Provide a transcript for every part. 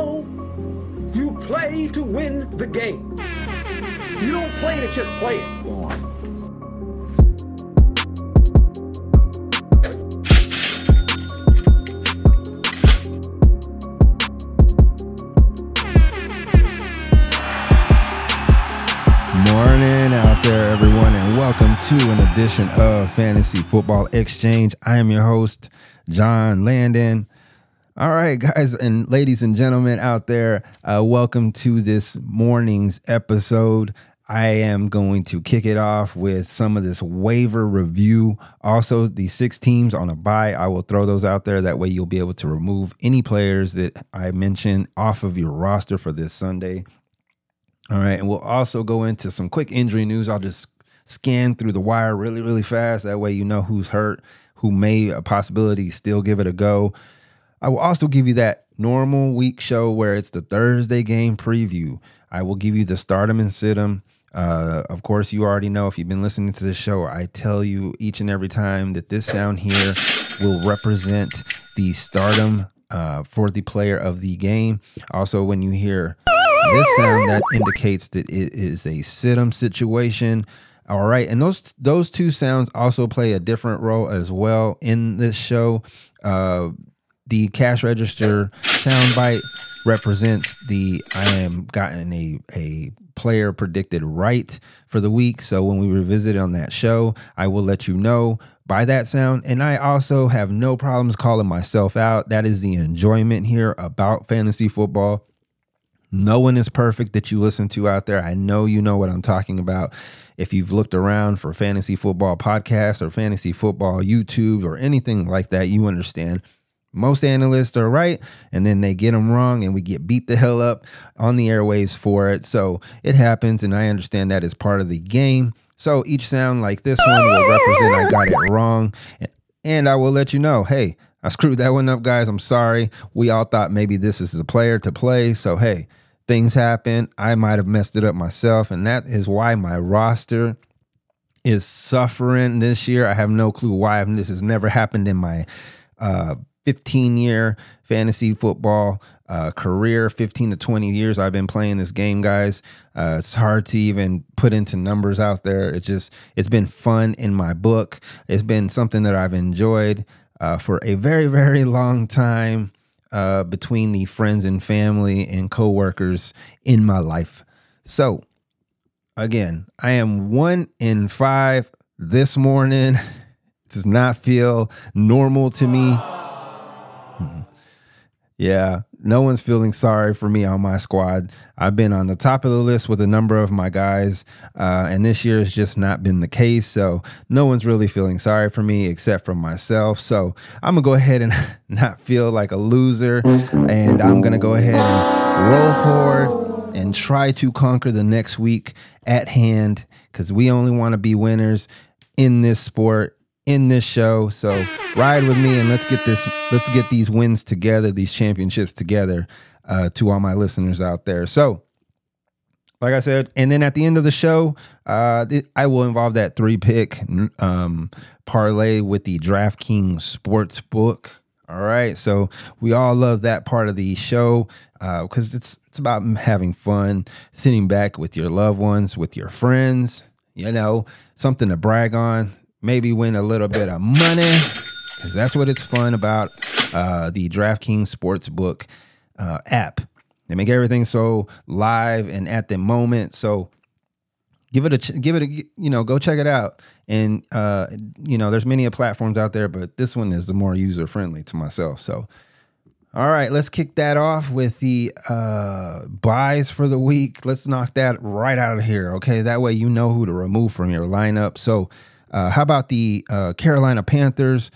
know you play to win the game. You don't play to just play it. Morning out there, everyone, and welcome to an edition of Fantasy Football Exchange. I am your host, John Landon. All right, guys and ladies and gentlemen out there, uh, welcome to this morning's episode. I am going to kick it off with some of this waiver review. Also, the six teams on a buy, I will throw those out there. That way, you'll be able to remove any players that I mentioned off of your roster for this Sunday. All right, and we'll also go into some quick injury news. I'll just scan through the wire really, really fast. That way, you know who's hurt, who may a possibility still give it a go. I will also give you that normal week show where it's the Thursday game preview. I will give you the start 'em and sit 'em. Uh, of course, you already know if you've been listening to the show, I tell you each and every time that this sound here will represent the start 'em uh, for the player of the game. Also, when you hear this sound, that indicates that it is a sit 'em situation. All right, and those those two sounds also play a different role as well in this show. Uh, the cash register soundbite represents the I am gotten a a player predicted right for the week. So when we revisit on that show, I will let you know by that sound. And I also have no problems calling myself out. That is the enjoyment here about fantasy football. No one is perfect that you listen to out there. I know you know what I'm talking about. If you've looked around for fantasy football podcasts or fantasy football YouTube or anything like that, you understand most analysts are right and then they get them wrong and we get beat the hell up on the airwaves for it. So it happens and i understand that is part of the game. So each sound like this one will represent i got it wrong and i will let you know hey i screwed that one up guys. I'm sorry. We all thought maybe this is the player to play. So hey things happen. I might have messed it up myself and that is why my roster is suffering this year. I have no clue why this has never happened in my uh 15 year fantasy football uh, career 15 to 20 years i've been playing this game guys. Uh, it's hard to even put into numbers out there. It's just it's been fun in my book. It's been something that i've enjoyed uh, for a very very long time uh, between the friends and family and coworkers in my life. So again i am one in five this morning. It does not feel normal to me yeah, no one's feeling sorry for me on my squad. I've been on the top of the list with a number of my guys, uh, and this year has just not been the case. So no one's really feeling sorry for me except for myself. So I'm gonna go ahead and not feel like a loser, and I'm gonna go ahead and roll forward and try to conquer the next week at hand because we only want to be winners in this sport in this show. So ride with me and let's get this let's get these wins together, these championships together uh, to all my listeners out there. So like I said, and then at the end of the show, uh, I will involve that three pick um, parlay with the DraftKings sports book. All right, so we all love that part of the show because uh, it's it's about having fun, sitting back with your loved ones, with your friends. You know, something to brag on maybe win a little bit of money because that's what it's fun about uh, the DraftKings Sportsbook uh, app. They make everything so live and at the moment. So give it a give it a you know go check it out. And uh, you know there's many platforms out there, but this one is the more user friendly to myself. So. All right, let's kick that off with the uh, buys for the week. Let's knock that right out of here. Okay, that way you know who to remove from your lineup. So uh, how about the uh, Carolina Panthers?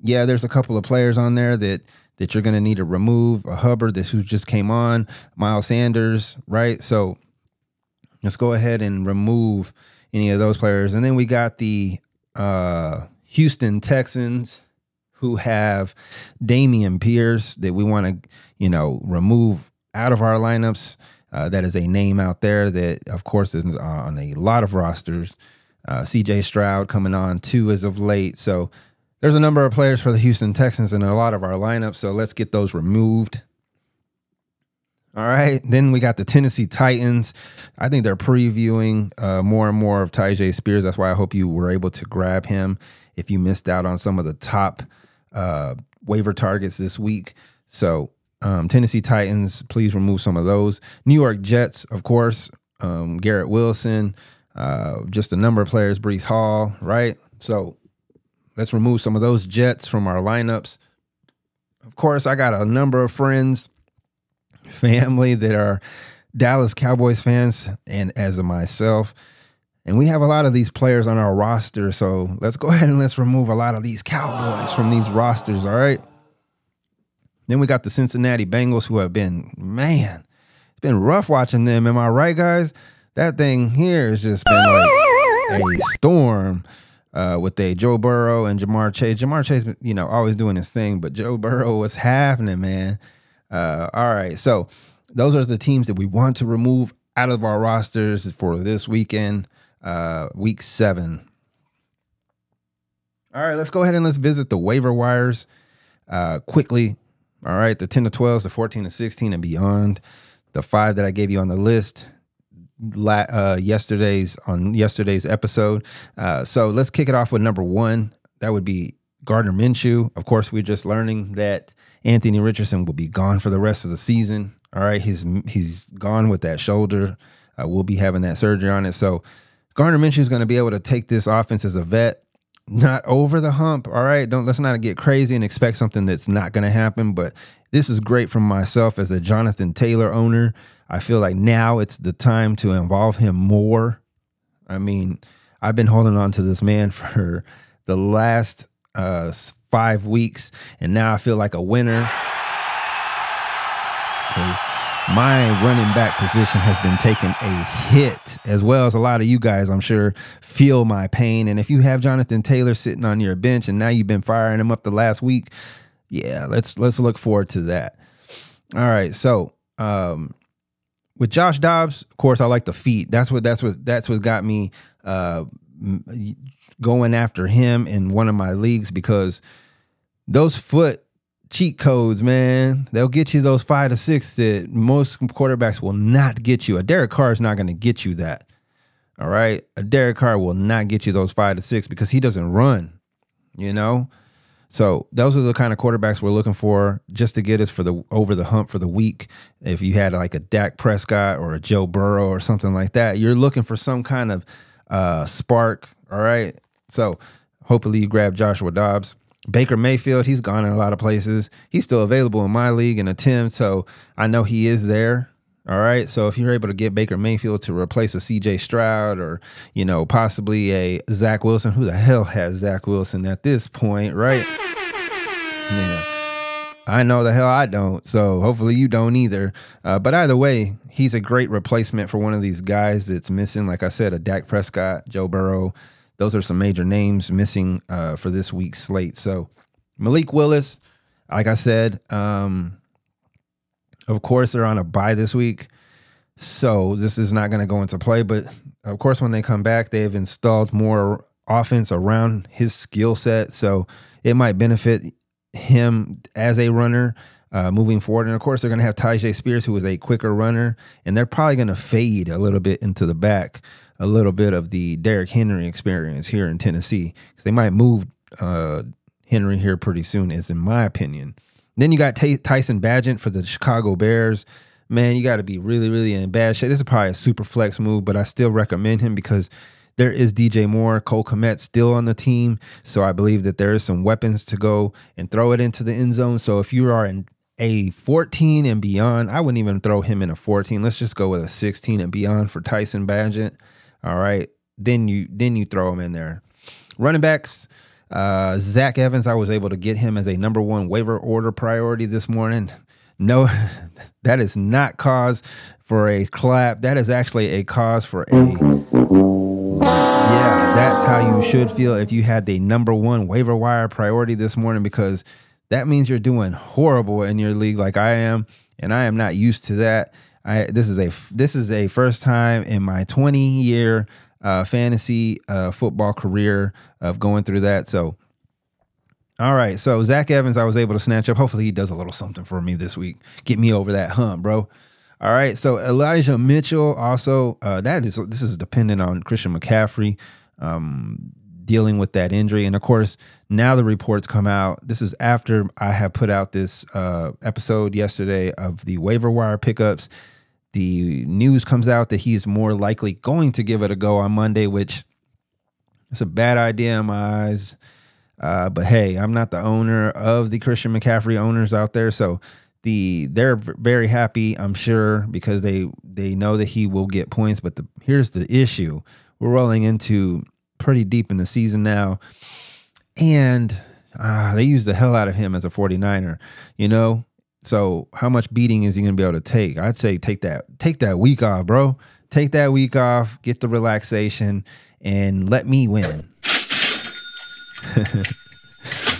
Yeah, there's a couple of players on there that that you're going to need to remove. A Hubbard, this who just came on, Miles Sanders, right? So let's go ahead and remove any of those players. And then we got the uh, Houston Texans who have Dameon Pierce that we want to, you know, remove out of our lineups. Uh, that is a name out there that, of course, is on a lot of rosters. Uh, CJ Stroud coming on too as of late. So there's a number of players for the Houston Texans in a lot of our lineups. So let's get those removed. All right. Then we got the Tennessee Titans. I think they're previewing uh, more and more of Tyjae Spears. That's why I hope you were able to grab him if you missed out on some of the top uh, waiver targets this week. So, um, Tennessee Titans, please remove some of those. New York Jets, of course, um, Garrett Wilson, uh, just a number of players, Breece Hall, right? So, let's remove some of those Jets from our lineups. Of course, I got a number of friends family that are Dallas Cowboys fans and as a myself. And we have a lot of these players on our roster. So let's go ahead and let's remove a lot of these Cowboys from these rosters. All right. Then we got the Cincinnati Bengals who have been, man, it's been rough watching them. Am I right, guys? That thing here has just been like a storm uh, with a Joe Burrow and Ja'Marr Chase. Ja'Marr Chase, you know, always doing his thing, but Joe Burrow, what's happening, man? Uh, all right. So those are the teams that we want to remove out of our rosters for this weekend, uh, week seven. All right, let's go ahead and let's visit the waiver wires uh, quickly. All right, the 10 to 12s, the 14 to 16 and beyond. The five that I gave you on the list uh, yesterday's on yesterday's episode. Uh, so let's kick it off with number one. That would be Gardner Minshew. Of course, we're just learning that Anthony Richardson will be gone for the rest of the season. All right, he's he's gone with that shoulder. Uh, we'll be having that surgery on it. So Gardner Minshew is going to be able to take this offense as a vet, not over the hump. All right, don't let's not get crazy and expect something that's not going to happen. But this is great from myself as a Jonathan Taylor owner. I feel like now it's the time to involve him more. I mean, I've been holding on to this man for the last uh, five weeks, and now I feel like a winner because my running back position has been taking a hit, as well as a lot of you guys, I'm sure, feel my pain. And if you have Jonathan Taylor sitting on your bench and now you've been firing him up the last week, yeah, let's let's look forward to that. All right, so um, with Josh Dobbs, of course, I like the feet. That's what that's what that's what got me uh, going after him in one of my leagues because those foot cheat codes, man, they'll get you those five to six that most quarterbacks will not get you. A Derek Carr is not going to get you that. All right. A Derek Carr will not get you those five to six because he doesn't run, you know? So those are the kind of quarterbacks we're looking for just to get us for the over the hump for the week. If you had like a Dak Prescott or a Joe Burrow or something like that, you're looking for some kind of uh, spark. All right. So hopefully you grab Joshua Dobbs. Baker Mayfield, he's gone in a lot of places. He's still available in my league and a Tim, so I know he is there. All right. So if you're able to get Baker Mayfield to replace a CJ Stroud or, you know, possibly a Zach Wilson, who the hell has Zach Wilson at this point, right? Yeah. I know the hell I don't. So hopefully you don't either. Uh, but either way, he's a great replacement for one of these guys that's missing. Like I said, a Dak Prescott, Joe Burrow, those are some major names missing uh, for this week's slate. So Malik Willis, like I said, um, of course they're on a bye this week, so this is not going to go into play. But of course, when they come back, they've installed more offense around his skill set, so it might benefit him as a runner. Uh, moving forward. And of course, they're going to have Tyjae Spears, who is a quicker runner, and they're probably going to fade a little bit into the back a little bit of the Derrick Henry experience here in Tennessee because they might move uh, Henry here pretty soon, is in my opinion. Then you got T- Tyson Bagent for the Chicago Bears. Man, you got to be really, really in bad shape. This is probably a super flex move, but I still recommend him because there is DJ Moore, Cole Kmet still on the team. So I believe that there is some weapons to go and throw it into the end zone. So if you are in a 14 and beyond, I wouldn't even throw him in a 14. Let's just go with a 16 and beyond for Tyson Bagent. All right. Then you then you throw him in there. Running backs, uh, Zach Evans, I was able to get him as a number one waiver order priority this morning. No, that is not cause for a clap. That is actually a cause for a yeah, that's how you should feel if you had the number one waiver wire priority this morning because that means you're doing horrible in your league like I am, and I am not used to that. I this is a this is a first time in my 20 year uh, fantasy uh, football career of going through that. So, all right. So Zach Evans, I was able to snatch up. Hopefully, he does a little something for me this week. Get me over that hump, bro. All right, so Elijah Mitchell also uh, that is this is dependent on Christian McCaffrey um, dealing with that injury, and of course now the reports come out. This is after I have put out this uh, episode yesterday of the waiver wire pickups. The news comes out that he is more likely going to give it a go on Monday, which is a bad idea in my eyes. Uh, but hey, I'm not the owner of the Christian McCaffrey owners out there, so the they're very happy, I'm sure, because they they know that he will get points. But the here's the issue: we're rolling into pretty deep in the season now, and uh, they use the hell out of him as a 49er. You know, so how much beating is he going to be able to take? I'd say take that take that week off, bro. Take that week off, get the relaxation, and let me win.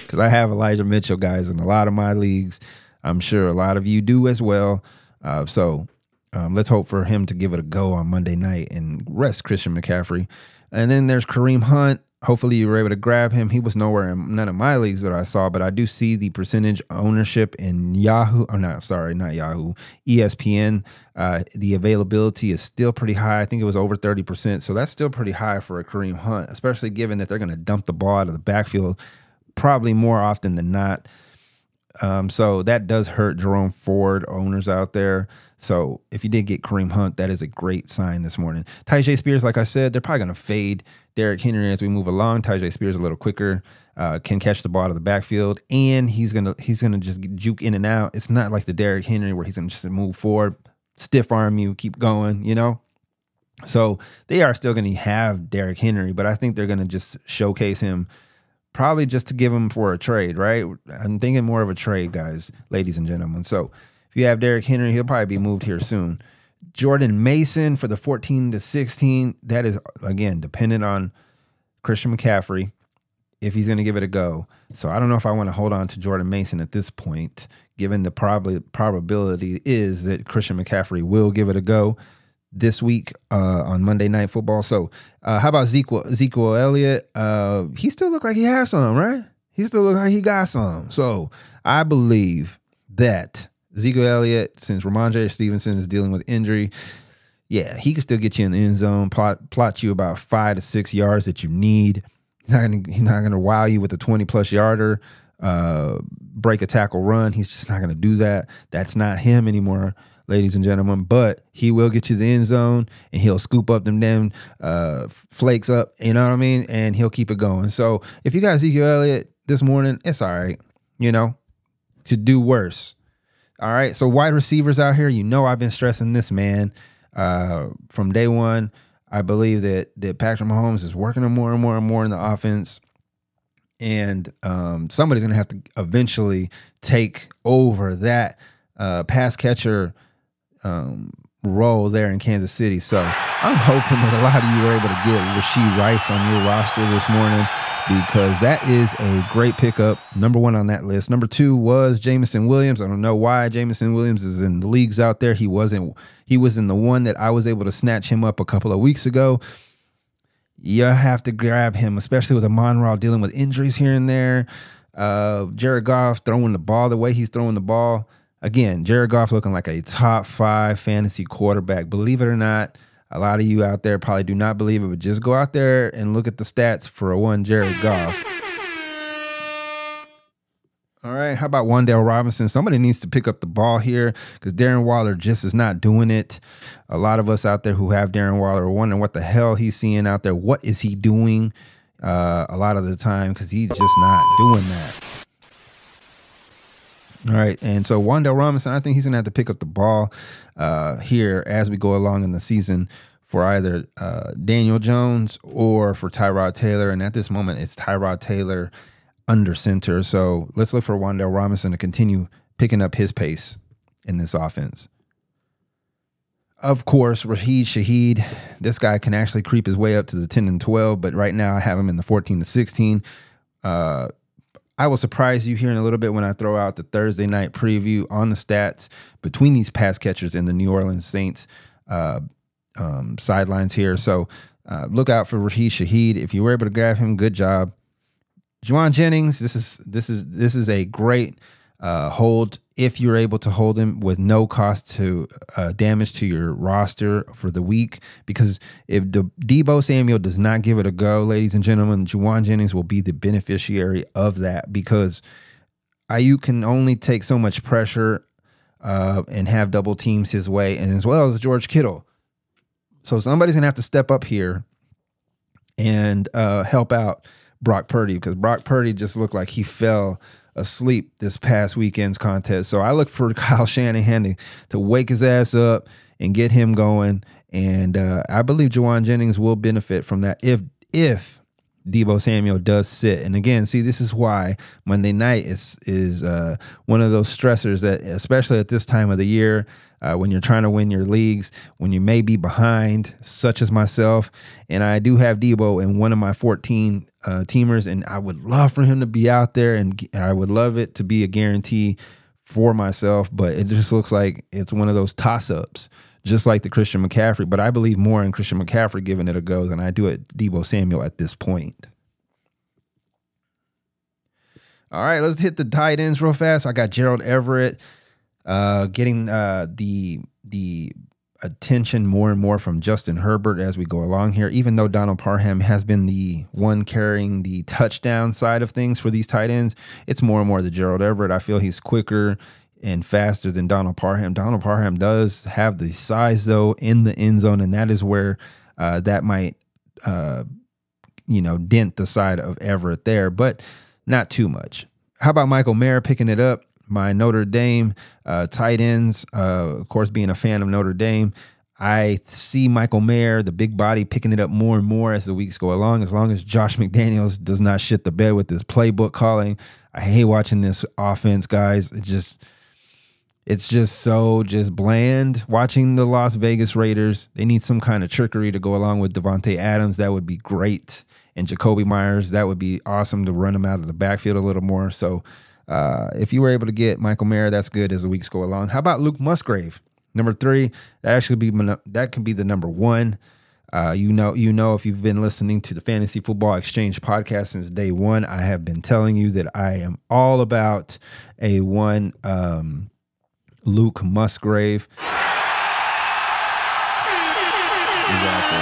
Because I have Elijah Mitchell guys in a lot of my leagues. I'm sure a lot of you do as well. Uh, so um, let's hope for him to give it a go on Monday night and rest Christian McCaffrey. And then there's Kareem Hunt. Hopefully you were able to grab him. He was nowhere in none of my leagues that I saw, but I do see the percentage ownership in Yahoo. Or not, sorry, not Yahoo. ESPN. Uh, the availability is still pretty high. I think it was over 30%. So that's still pretty high for a Kareem Hunt, especially given that they're going to dump the ball out of the backfield probably more often than not. Um, so that does hurt Jerome Ford owners out there. So if you did get Kareem Hunt, that is a great sign this morning. Tyjae Spears, like I said, they're probably going to fade Derrick Henry as we move along. Tyjae Spears a little quicker, uh, can catch the ball out of the backfield, and he's gonna he's gonna just juke in and out. It's not like the Derrick Henry where he's gonna just move forward, stiff arm you, keep going, you know. So they are still going to have Derrick Henry, but I think they're going to just showcase him probably just to give him for a trade, right? I'm thinking more of a trade, guys, ladies and gentlemen. So if you have Derrick Henry, he'll probably be moved here soon. Jordan Mason for the 14 to 16. That is again dependent on Christian McCaffrey if he's going to give it a go. So I don't know if I want to hold on to Jordan Mason at this point, given the probably probability is that Christian McCaffrey will give it a go this week uh, on Monday Night Football. So, uh, how about Ezekiel, Ezekiel Elliott? Uh, he still look like he has some, right? He still look like he got some. So, I believe that Ezekiel Elliott, since Rhamondre Stevenson is dealing with injury, yeah, he can still get you in the end zone, plot plot you about five to six yards that you need. He's not gonna, he's not gonna wow you with a 20 plus yarder, uh, break a tackle run. He's just not gonna do that. That's not him anymore ladies and gentlemen. But he will get you the end zone and he'll scoop up them damn uh, flakes up. You know what I mean? And he'll keep it going. So if you got Ezekiel Elliott this morning, it's all right. You know, to do worse. All right. So wide receivers out here, you know, I've been stressing this man uh, from day one. I believe that that Patrick Mahomes is working on more and more and more in the offense and um, somebody's going to have to eventually take over that uh, pass catcher um, role there in Kansas City. So I'm hoping that a lot of you were able to get Rashee Rice on your roster this morning because that is a great pickup. Number one on that list. Number two was Jameson Williams. I don't know why Jameson Williams is in the leagues out there. He wasn't. He was in the one that I was able to snatch him up a couple of weeks ago. You have to grab him, especially with Amon Ra dealing with injuries here and there. Uh, Jared Goff throwing the ball the way he's throwing the ball again, Jared Goff looking like a top five fantasy quarterback. Believe it or not, a lot of you out there probably do not believe it, but just go out there and look at the stats for a one Jared Goff. All right, how about Wan'Dale Robinson? Somebody needs to pick up the ball here because Darren Waller just is not doing it. A lot of us out there who have Darren Waller are wondering what the hell he's seeing out there. What is he doing? Uh, a lot of the time because he's just not doing that. All right. And so Wan'Dale Robinson, I think he's going to have to pick up the ball uh, here as we go along in the season for either uh, Daniel Jones or for Tyrod Taylor. And at this moment, it's Tyrod Taylor under center. So let's look for Wan'Dale Robinson to continue picking up his pace in this offense. Of course, Rashid Shaheed, this guy can actually creep his way up to the 10 and 12, but right now I have him in the 14 to 16. Uh, I will surprise you here in a little bit when I throw out the Thursday night preview on the stats between these pass catchers and the New Orleans Saints uh, um, sidelines here. So uh, look out for Rashid Shaheed. If you were able to grab him, good job. Jauan Jennings, this is this is this is a great uh, hold if you're able to hold him with no cost to uh, damage to your roster for the week. Because if the Deebo Samuel does not give it a go, ladies and gentlemen, Jauan Jennings will be the beneficiary of that because Aiyuk can only take so much pressure uh, and have double teams his way, and as well as George Kittle. So somebody's gonna have to step up here and uh, help out Brock Purdy because Brock Purdy just looked like he fell asleep this past weekend's contest. So I look for Kyle Shanahan to, to wake his ass up and get him going. And uh, I believe Jauan Jennings will benefit from that if if Deebo Samuel does sit. And again, see, this is why Monday night is is uh, one of those stressors that, especially at this time of the year, uh, when you're trying to win your leagues, when you may be behind, such as myself. And I do have Deebo in one of my 14 uh, teamers, and I would love for him to be out there, and I would love it to be a guarantee for myself. But it just looks like it's one of those toss ups, just like the Christian McCaffrey. But I believe more in Christian McCaffrey giving it a go than I do at Deebo Samuel at this point. All right, let's hit the tight ends real fast. I got Gerald Everett uh, getting uh, the the attention more and more from Justin Herbert as we go along here. Even though Donald Parham has been the one carrying the touchdown side of things for these tight ends, it's more and more the Gerald Everett. I feel he's quicker and faster than Donald Parham. Donald Parham does have the size though in the end zone, and that is where uh, that might uh, you know dent the side of Everett there, but not too much. How about Michael Mayer picking it up? My Notre Dame uh, tight ends. Uh, of course, being a fan of Notre Dame, I see Michael Mayer, the big body, picking it up more and more as the weeks go along. As long as Josh McDaniels does not shit the bed with his playbook calling, I hate watching this offense, guys. It just it's just so just bland watching the Las Vegas Raiders. They need some kind of trickery to go along with Davante Adams. That would be great. And Jakobi Meyers, that would be awesome to run him out of the backfield a little more. So uh, if you were able to get Michael Mayer, that's good as the weeks go along. How about Luke Musgrave? Number three, that actually be that can be the number one. Uh, you know, you know, if you've been listening to the Fantasy Football Exchange podcast since day one, I have been telling you that I am all about a one um, Luke Musgrave. Exactly.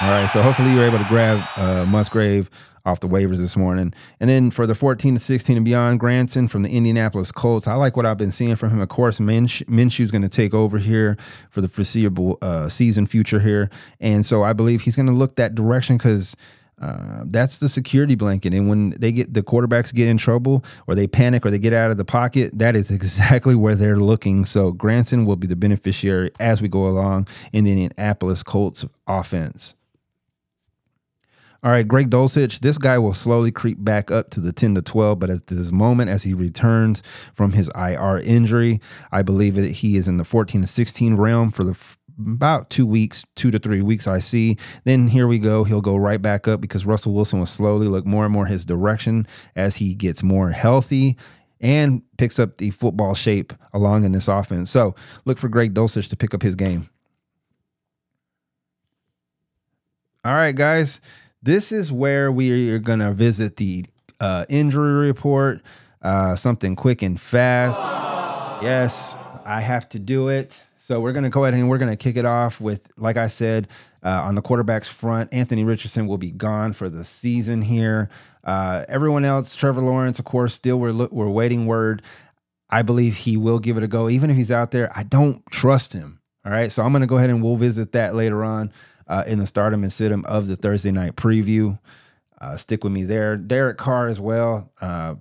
All right, so hopefully you're able to grab uh, Musgrave off the waivers this morning. And then for the 14 to 16 and beyond, Granson from the Indianapolis Colts. I like what I've been seeing from him. Of course, Minsh, Minshew's going to take over here for the foreseeable uh, season future here. And so I believe he's going to look that direction because. Uh, that's the security blanket. And when they get the quarterbacks get in trouble or they panic or they get out of the pocket, that is exactly where they're looking. So Granson will be the beneficiary as we go along in the Indianapolis Colts offense. All right, Greg Dulcich, this guy will slowly creep back up to the 10 to 12, but at this moment, as he returns from his IR injury, I believe that he is in the 14 to 16 realm for the about two weeks, two to three weeks, I see. Then here we go. He'll go right back up because Russell Wilson will slowly look more and more his direction as he gets more healthy and picks up the football shape along in this offense. So look for Greg Dulcich to pick up his game. All right, guys. This is where we are going to visit the uh, injury report, uh, something quick and fast. Yes, I have to do it. So we're going to go ahead and we're going to kick it off with, like I said, uh, on the quarterbacks front, Anthony Richardson will be gone for the season here. Uh, everyone else, Trevor Lawrence, of course, still we're we're waiting word. I believe he will give it a go, even if he's out there. I don't trust him. All right, so I'm going to go ahead and we'll visit that later on uh, in the start 'em and sit him of the Thursday night preview. Uh, stick with me there. Derek Carr as well. Uh,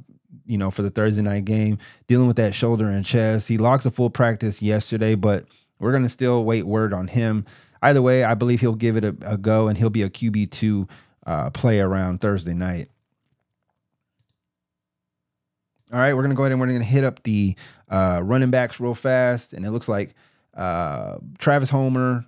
you know, for the Thursday night game, dealing with that shoulder and chest. He logs a full practice yesterday, but we're gonna still wait word on him. Either way, I believe he'll give it a, a go, and he'll be a QB two uh, play around Thursday night. All right, we're gonna go ahead and we're gonna hit up the uh, running backs real fast, and it looks like uh, Travis Homer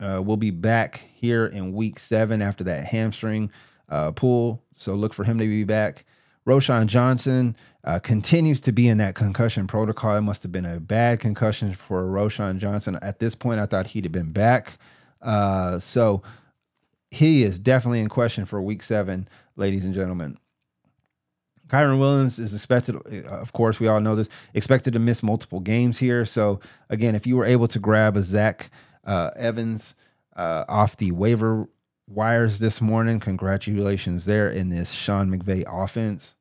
uh, will be back here in week seven after that hamstring uh, pull. So look for him to be back. Roschon Johnson uh, continues to be in that concussion protocol. It must have been a bad concussion for Roschon Johnson. At this point, I thought he'd have been back. Uh, so he is definitely in question for week seven, ladies and gentlemen. Kyren Williams is expected, uh, of course, we all know this, expected to miss multiple games here. So, again, if you were able to grab a Zach uh, Evans uh, off the waiver wires this morning, congratulations there in this Sean McVay offense.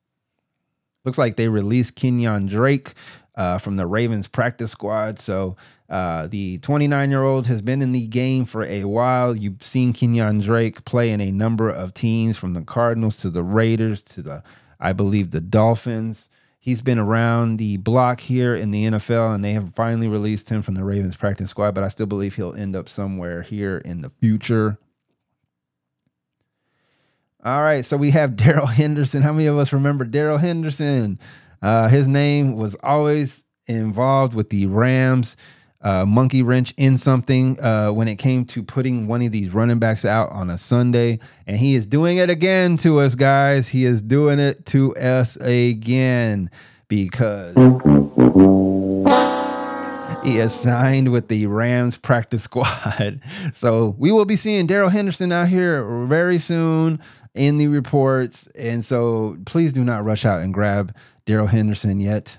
Looks like they released Kenyan Drake uh, from the Ravens practice squad. So, uh, the 29 year old has been in the game for a while. You've seen Kenyan Drake play in a number of teams from the Cardinals to the Raiders to the I believe the Dolphins. He's been around the block here in the NFL, and they have finally released him from the Ravens practice squad. But I still believe he'll end up somewhere here in the future. All right, so we have Darrell Henderson. How many of us remember Darrell Henderson? Uh, his name was always involved with the Rams uh, monkey wrench in something uh, when it came to putting one of these running backs out on a Sunday. And he is doing it again to us, guys. He is doing it to us again because he has signed with the Rams practice squad. So we will be seeing Darrell Henderson out here very soon in the reports. And so please do not rush out and grab Darrell Henderson yet.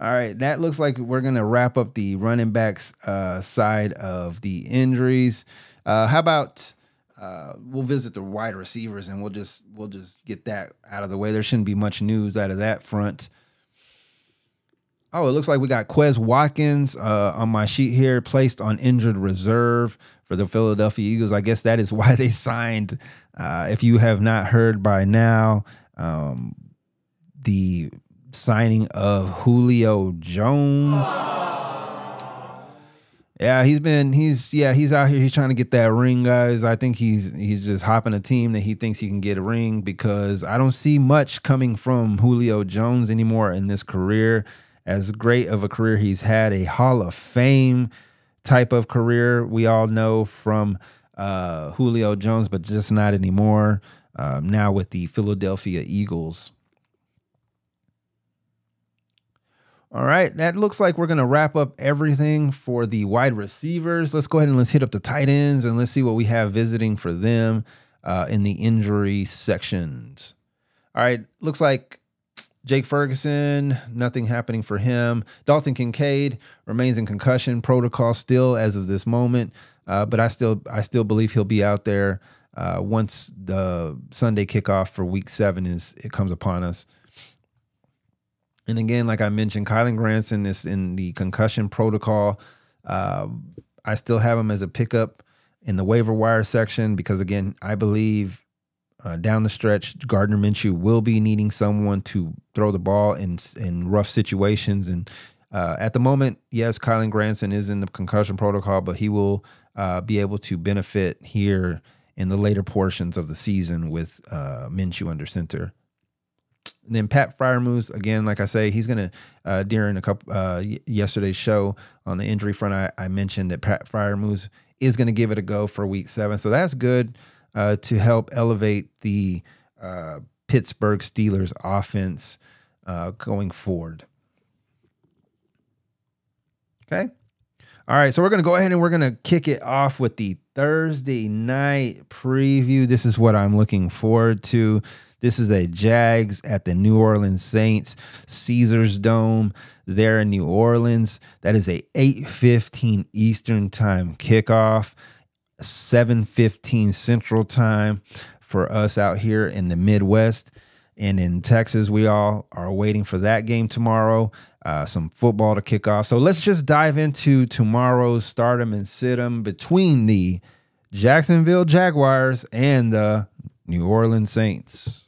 All right, that looks like we're gonna wrap up the running backs uh, side of the injuries. Uh, how about uh, we'll visit the wide receivers and we'll just we'll just get that out of the way. There shouldn't be much news out of that front. Oh, it looks like we got Quez Watkins uh, on my sheet here, placed on injured reserve for the Philadelphia Eagles. I guess that is why they signed. Uh, if you have not heard by now, um, the signing of Julio Jones. Yeah, he's been he's yeah, he's out here he's trying to get that ring guys. I think he's he's just hopping a team that he thinks he can get a ring because I don't see much coming from Julio Jones anymore in this career. As great of a career he's had, a Hall of Fame type of career we all know from uh, Julio Jones, but just not anymore. Um, now with the Philadelphia Eagles. All right, that looks like we're gonna wrap up everything for the wide receivers. Let's go ahead and let's hit up the tight ends and let's see what we have visiting for them uh, in the injury sections. All right, looks like Jake Ferguson, nothing happening for him. Dalton Kincaid remains in concussion protocol still as of this moment, uh, but I still I still believe he'll be out there uh, once the Sunday kickoff for Week Seven is it comes upon us. And again, like I mentioned, Kylen Granson is in the concussion protocol. Uh, I still have him as a pickup in the waiver wire section because, again, I believe uh, down the stretch, Gardner Minshew will be needing someone to throw the ball in in rough situations. And uh, at the moment, yes, Kylen Granson is in the concussion protocol, but he will uh, be able to benefit here in the later portions of the season with uh, Minshew under center. And then Pat Freiermuth, again, like I say, he's gonna uh, during a couple uh, yesterday's show on the injury front. I, I mentioned that Pat Freiermuth is gonna give it a go for Week Seven, so that's good uh, to help elevate the uh, Pittsburgh Steelers offense uh, going forward. Okay. All right, so we're going to go ahead and we're going to kick it off with the Thursday night preview. This is what I'm looking forward to. This is a Jags at the New Orleans Saints Caesars Dome there in New Orleans. That is a 8:15 Eastern Time kickoff, 7:15 Central Time for us out here in the Midwest. And in Texas, we all are waiting for that game tomorrow. Uh, some football to kick off. So let's just dive into tomorrow's start 'em and sit 'em between the Jacksonville Jaguars and the New Orleans Saints.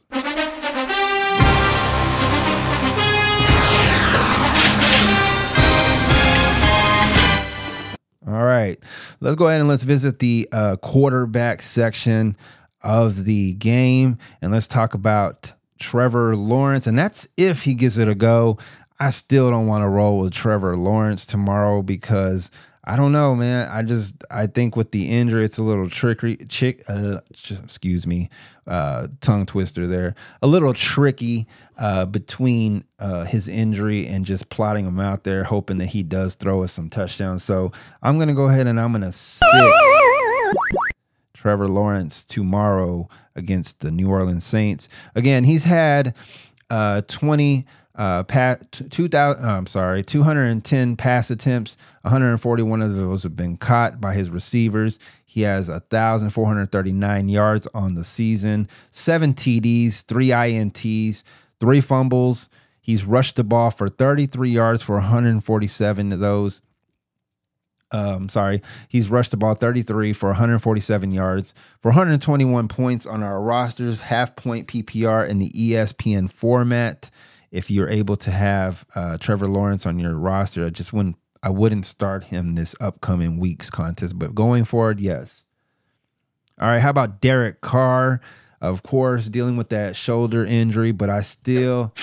All right, let's go ahead and let's visit the uh, quarterback section of the game and let's talk about Trevor Lawrence. And that's if he gives it a go. I still don't want to roll with Trevor Lawrence tomorrow because I don't know, man. I just I think with the injury, it's a little tricky. Chick, uh, excuse me, uh, tongue twister there. A little tricky uh, between uh, his injury and just plotting him out there, hoping that he does throw us some touchdowns. So I'm gonna go ahead and I'm gonna sit Trevor Lawrence tomorrow against the New Orleans Saints. Again, he's had uh, 20 uh, pat, 2000, I'm sorry, 210 pass attempts. 141 of those have been caught by his receivers. He has 1,439 yards on the season, seven TDs, three INTs, three fumbles. He's rushed the ball for 33 yards for 147 of those. Um, sorry, he's rushed the ball 33 for 147 yards for 121 points on our rosters, half point PPR in the ESPN format. If you're able to have uh, Trevor Lawrence on your roster, I just wouldn't I wouldn't start him this upcoming week's contest, but going forward, yes. All right, how about Derek Carr? Of course, dealing with that shoulder injury, but I still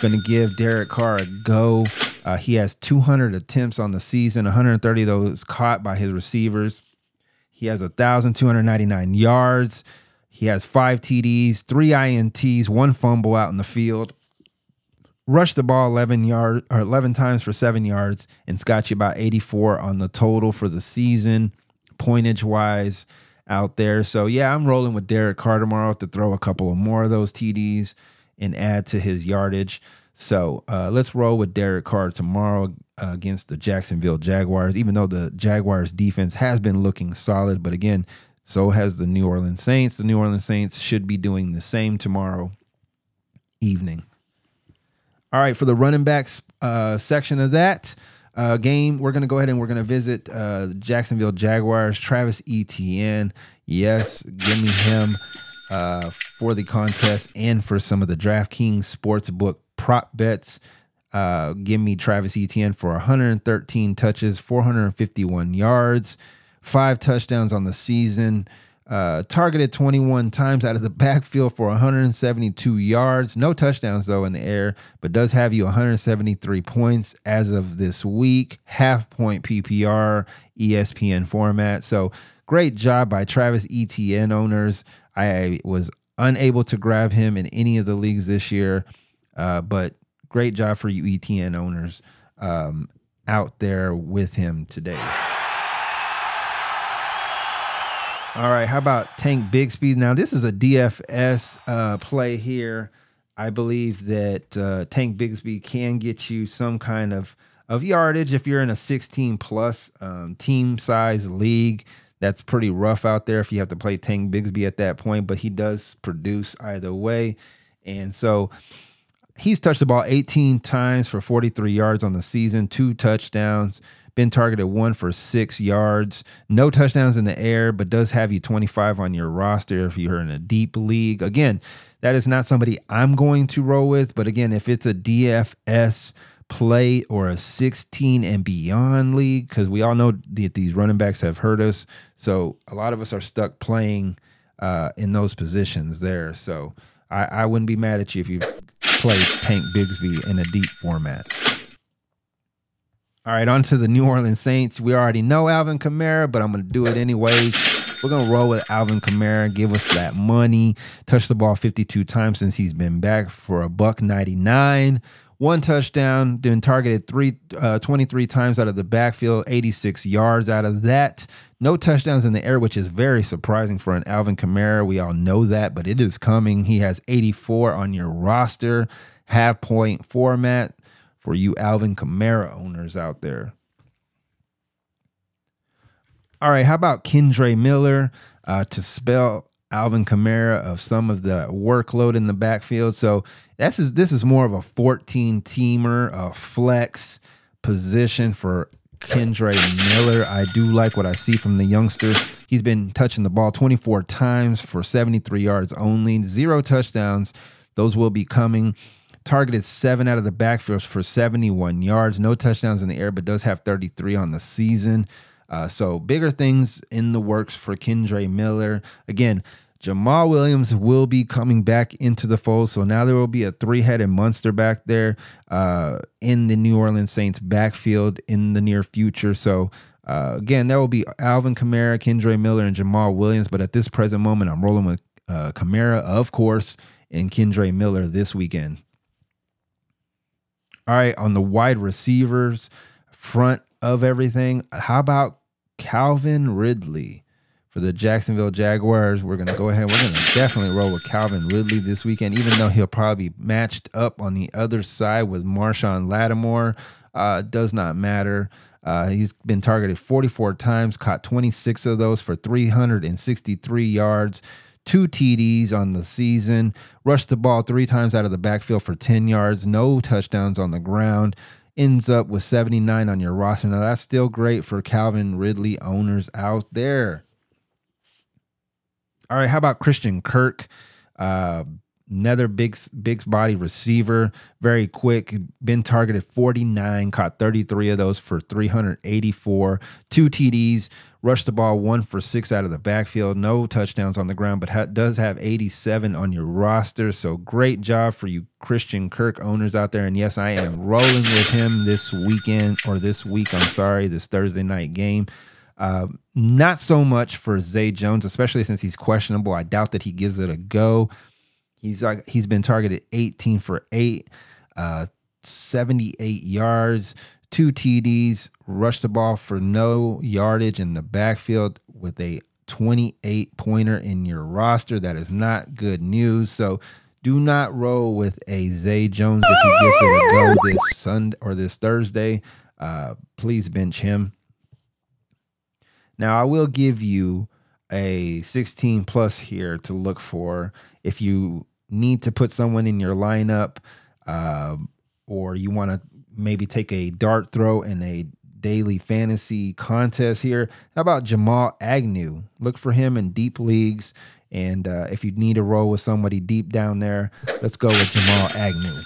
to give Derek Carr a go. Uh, he has 200 attempts on the season, 130 of those caught by his receivers. He has 1,299 yards. He has five TDs, three INTs, one fumble out in the field. Rushed the ball 11 yards or 11 times for seven yards, and got you about 84 on the total for the season, pointage wise out there. So yeah, I'm rolling with Derek Carr tomorrow to throw a couple of more of those TDs and add to his yardage. So uh, let's roll with Derek Carr tomorrow uh, against the Jacksonville Jaguars. Even though the Jaguars defense has been looking solid, but again, so has the New Orleans Saints. The New Orleans Saints should be doing the same tomorrow evening. All right, for the running backs uh, section of that uh, game, we're going to go ahead and we're going to visit uh, Jacksonville Jaguars. Travis Etienne, yes, give me him uh, for the contest and for some of the DraftKings Sportsbook prop bets. Uh, give me Travis Etienne for 113 touches, 451 yards, five touchdowns on the season. Uh, targeted 21 times out of the backfield for 172 yards. No touchdowns, though, in the air, but does have you 173 points as of this week. Half point PPR, ESPN format. So great job by Travis Etienne owners. I was unable to grab him in any of the leagues this year, uh, but great job for you Etienne owners um, out there with him today. All right, how about Tank Bigsby? Now, this is a DFS uh, play here. I believe that uh, Tank Bigsby can get you some kind of of yardage if you're in a 16 plus um, team size league. That's pretty rough out there if you have to play Tank Bigsby at that point, but he does produce either way. And so he's touched the ball 18 times for 43 yards on the season, two touchdowns been targeted one for six yards. No touchdowns in the air, but does have you 25 on your roster if you're in a deep league. Again, that is not somebody I'm going to roll with. But again, if it's a DFS play or a 16 and beyond league, because we all know that these running backs have hurt us. So a lot of us are stuck playing uh, in those positions there. So I, I wouldn't be mad at you if you play Tank Bigsby in a deep format. All right, on to the New Orleans Saints. We already know Alvin Kamara, but I'm going to do it anyways. We're going to roll with Alvin Kamara, give us that money. Touch the ball 52 times since he's been back for a buck 99. One touchdown, been targeted three, uh, 23 times out of the backfield, 86 yards out of that. No touchdowns in the air, which is very surprising for an Alvin Kamara. We all know that, but it is coming. He has 84 on your roster, half point format for you Alvin Kamara out there. All right, how about Kendre Miller uh, to spell Alvin Kamara of some of the workload in the backfield? So this is this is more of a 14 teamer, a flex position for Kendre Miller. I do like what I see from the youngster. He's been touching the ball 24 times for 73 yards only, zero touchdowns. Those will be coming targeted seven out of the backfield for 71 yards, no touchdowns in the air, but does have 33 on the season. Uh, so bigger things in the works for Kendre Miller. Again, Jamaal Williams will be coming back into the fold. So now there will be a three headed monster back there uh, in the New Orleans Saints backfield in the near future. So uh, again, there will be Alvin Kamara, Kendre Miller, and Jamaal Williams. But at this present moment, I'm rolling with uh, Kamara, of course, and Kendre Miller this weekend. All right, on the wide receivers front of everything, how about Calvin Ridley for the Jacksonville Jaguars, we're going to go ahead. We're going to definitely roll with Calvin Ridley this weekend, even though he'll probably be matched up on the other side with Marshon Lattimore. Uh, does not matter. Uh, he's been targeted 44 times, caught 26 of those for 363 yards, two TDs on the season, rushed the ball three times out of the backfield for 10 yards, no touchdowns on the ground. Ends up with 79 on your roster. Now, that's still great for Calvin Ridley owners out there. All right, how about Christian Kirk? Uh, another big big body receiver, very quick. Been targeted 49, caught 33 of those for 384, two TDs, rushed the ball one for six out of the backfield, no touchdowns on the ground, but ha- does have 87 on your roster. So great job for you Christian Kirk owners out there. And yes, I am rolling with him this weekend or this week. I'm sorry, this Thursday night game. Uh, not so much for Zay Jones, especially since he's questionable. I doubt that he gives it a go. He's like he's been targeted 18 for eight, uh, 78 yards, two TDs, rushed the ball for no yardage in the backfield with a 28 pointer in your roster. That is not good news. So do not roll with a Zay Jones if he gives it a go this Sunday or this Thursday. Uh, please bench him. Now, I will give you a 16 plus here to look for if you need to put someone in your lineup uh, or you want to maybe take a dart throw in a daily fantasy contest here. How about Jamal Agnew? Look for him in deep leagues. And uh, if you need to roll with somebody deep down there, let's go with Jamal Agnew.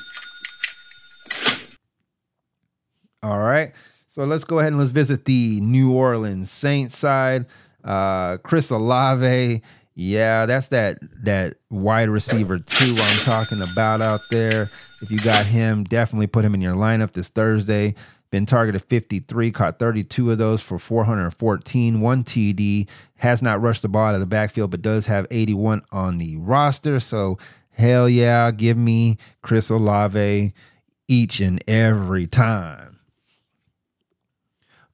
All right. So let's go ahead and let's visit the New Orleans Saints side. Uh, Chris Olave, yeah, that's that that wide receiver two I'm talking about out there. If you got him, definitely put him in your lineup this Thursday. Been targeted 53, caught 32 of those for 414, one TD. Has not rushed the ball out of the backfield, but does have 81 on the roster. So hell yeah, give me Chris Olave each and every time.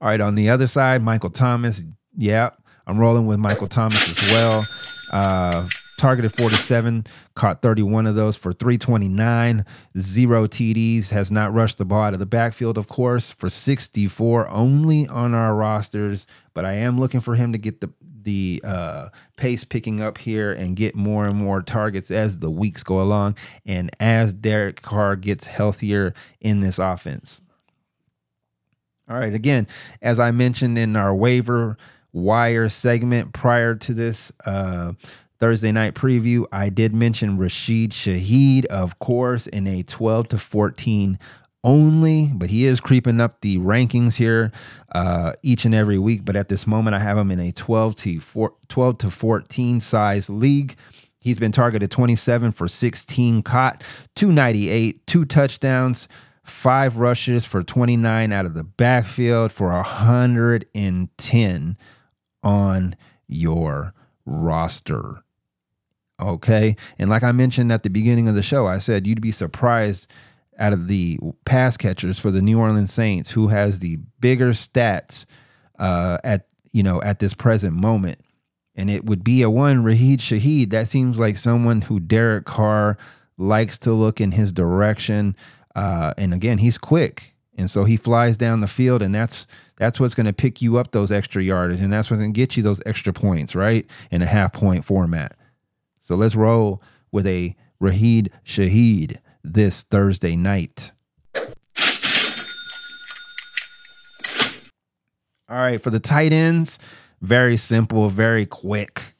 All right, on the other side, Michael Thomas. Yeah, I'm rolling with Michael Thomas as well. Uh, targeted 47, caught 31 of those for 329, zero TDs, has not rushed the ball out of the backfield, of course, for 64 only on our rosters. But I am looking for him to get the the uh, pace picking up here and get more and more targets as the weeks go along and as Derek Carr gets healthier in this offense. All right. Again, as I mentioned in our waiver wire segment prior to this uh, Thursday night preview, I did mention Rashid Shaheed, of course, in a 12 to 14 only, but he is creeping up the rankings here uh, each and every week. But at this moment, I have him in a 12 to 4, 12 to 14 size league. He's been targeted 27 for 16 caught, 298, two touchdowns five rushes for 29 out of the backfield for 110 on your roster. Okay. And like I mentioned at the beginning of the show, I said you'd be surprised out of the pass catchers for the New Orleans Saints who has the bigger stats uh, at you know at this present moment. And it would be a one Rashid Shaheed. That seems like someone who Derek Carr likes to look in his direction. Uh, and again, he's quick, and so he flies down the field, and that's that's what's going to pick you up those extra yardage, and that's what's going to get you those extra points, right? In a half point format. So let's roll with a Rashid Shaheed this Thursday night. All right, for the tight ends, very simple, very quick.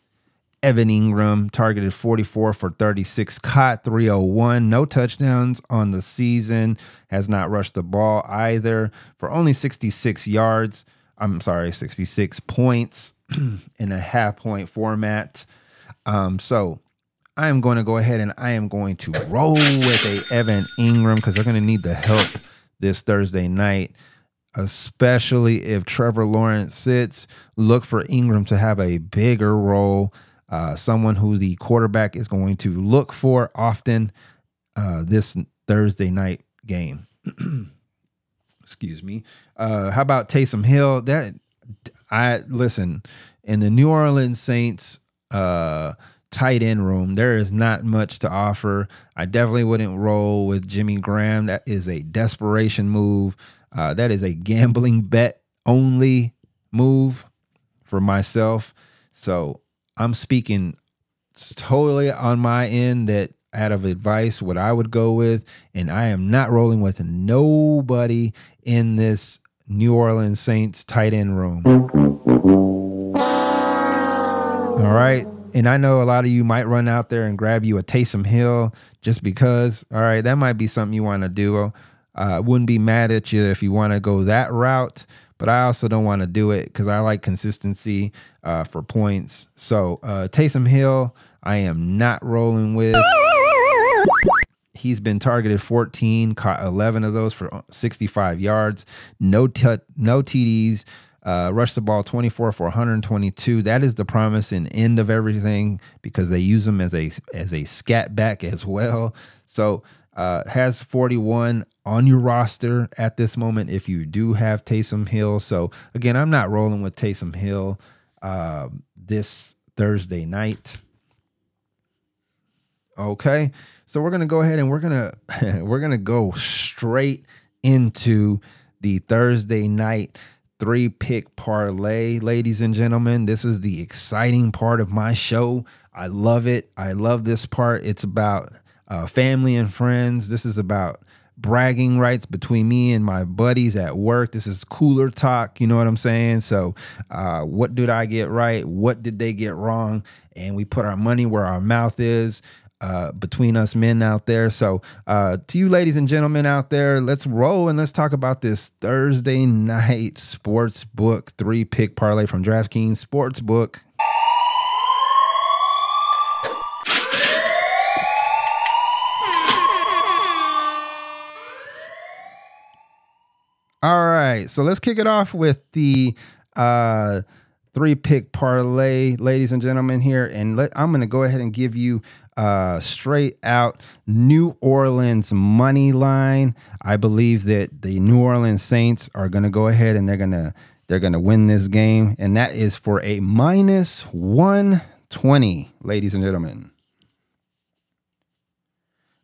Evan Engram targeted 44 for 36, caught 301, no touchdowns on the season, has not rushed the ball either for only 66 yards. I'm sorry, 66 points in a half point format. Um, so I am going to go ahead and I am going to roll with a Evan Engram because they're going to need the help this Thursday night, especially if Trevor Lawrence sits. Look for Engram to have a bigger role uh, someone who the quarterback is going to look for often uh, this Thursday night game. Excuse me. Uh, how about Taysom Hill? That I listen in the New Orleans Saints uh tight end room. There is not much to offer. I definitely wouldn't roll with Jimmy Graham. That is a desperation move. Uh, that is a gambling bet only move for myself. So I'm speaking totally on my end that out of advice what I would go with, and I am not rolling with nobody in this New Orleans Saints tight end room. All right. And I know a lot of you might run out there and grab you a Taysom Hill just because. All right, that might be something you want to do. I uh, wouldn't be mad at you if you want to go that route, but I also don't want to do it because I like consistency uh, for points. So uh, Taysom Hill, I am not rolling with. He's been targeted 14, caught 11 of those for 65 yards, no t- no TDs, uh, rushed the ball 24 for 122. That is the promise and end of everything because they use him as a as a scat back as well. So uh, has 41 on your roster at this moment if you do have Taysom Hill. So again, I'm not rolling with Taysom Hill uh, this Thursday night. Okay, so we're gonna go ahead and we're gonna we're gonna go straight into the Thursday night three pick parlay, ladies and gentlemen. This is the exciting part of my show. I love it. I love this part. It's about uh, family and friends. This is about bragging rights between me and my buddies at work. This is cooler talk. You know what I'm saying? So, uh, what did I get right? What did they get wrong? And we put our money where our mouth is uh, between us men out there. So, uh, to you, ladies and gentlemen out there, let's roll and let's talk about this Thursday night sports book three pick parlay from DraftKings Sportsbook. All right, so let's kick it off with the uh, three pick parlay, ladies and gentlemen, here. And let, I'm going to go ahead and give you uh, straight out New Orleans money line. I believe that the New Orleans Saints are going to go ahead and they're going to they're going to win this game, and that is for a minus one twenty, ladies and gentlemen.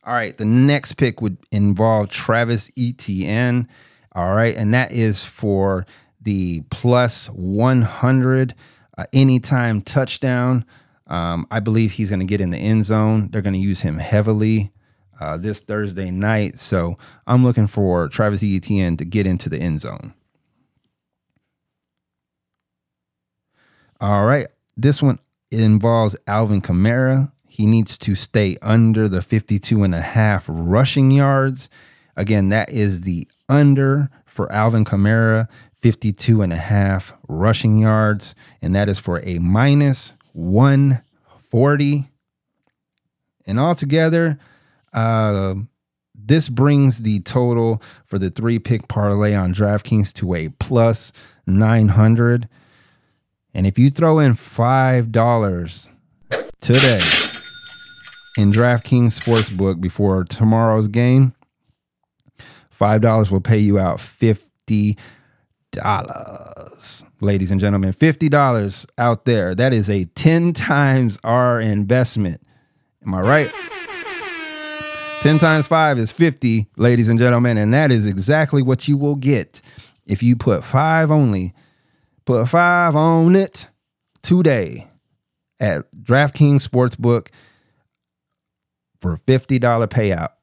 All right, the next pick would involve Travis Etienne. All right, and that is for the plus 100 uh, anytime touchdown. Um, I believe he's going to get in the end zone. They're going to use him heavily uh, this Thursday night. So I'm looking for Travis Etienne to get into the end zone. All right. This one involves Alvin Kamara. He needs to stay under the 52 and a half rushing yards. Again, that is the under for Alvin Kamara, 52 and a half rushing yards. And that is for a minus 140. And altogether, uh, this brings the total for the three pick parlay on DraftKings to a plus 900. And if you throw in $5 today in DraftKings Sportsbook before tomorrow's game, $5 will pay you out 50 dollars. Ladies and gentlemen $50 out there. That is a 10 times our investment. Am i right? 10 times 5 is 50 ladies and gentlemen and that is exactly what you will get if you put 5 only put 5 on it today at DraftKings Sportsbook for a $50 payout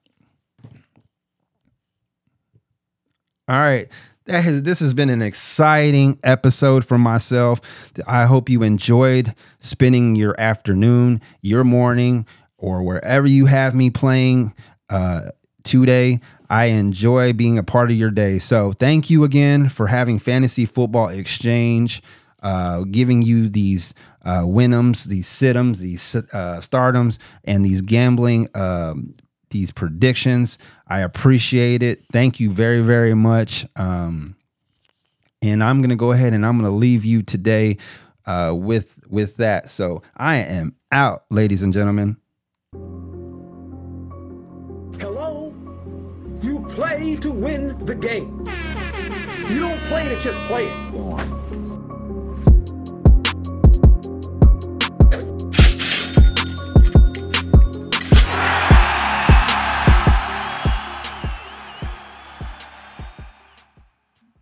all right that has, this has been an exciting episode for myself. I hope you enjoyed spending your afternoon, your morning, or wherever you have me playing uh, today. I enjoy being a part of your day. So thank you again for having Fantasy Football Xchange, uh, giving you these uh, these sit 'ems, these uh, start 'ems, and these gambling um, these predictions. I appreciate it. Thank you very, very much. Um, and I'm gonna go ahead and I'm gonna leave you today uh, with with that. So I am out, ladies and gentlemen. Hello. You play to win the game. You don't play to just play it.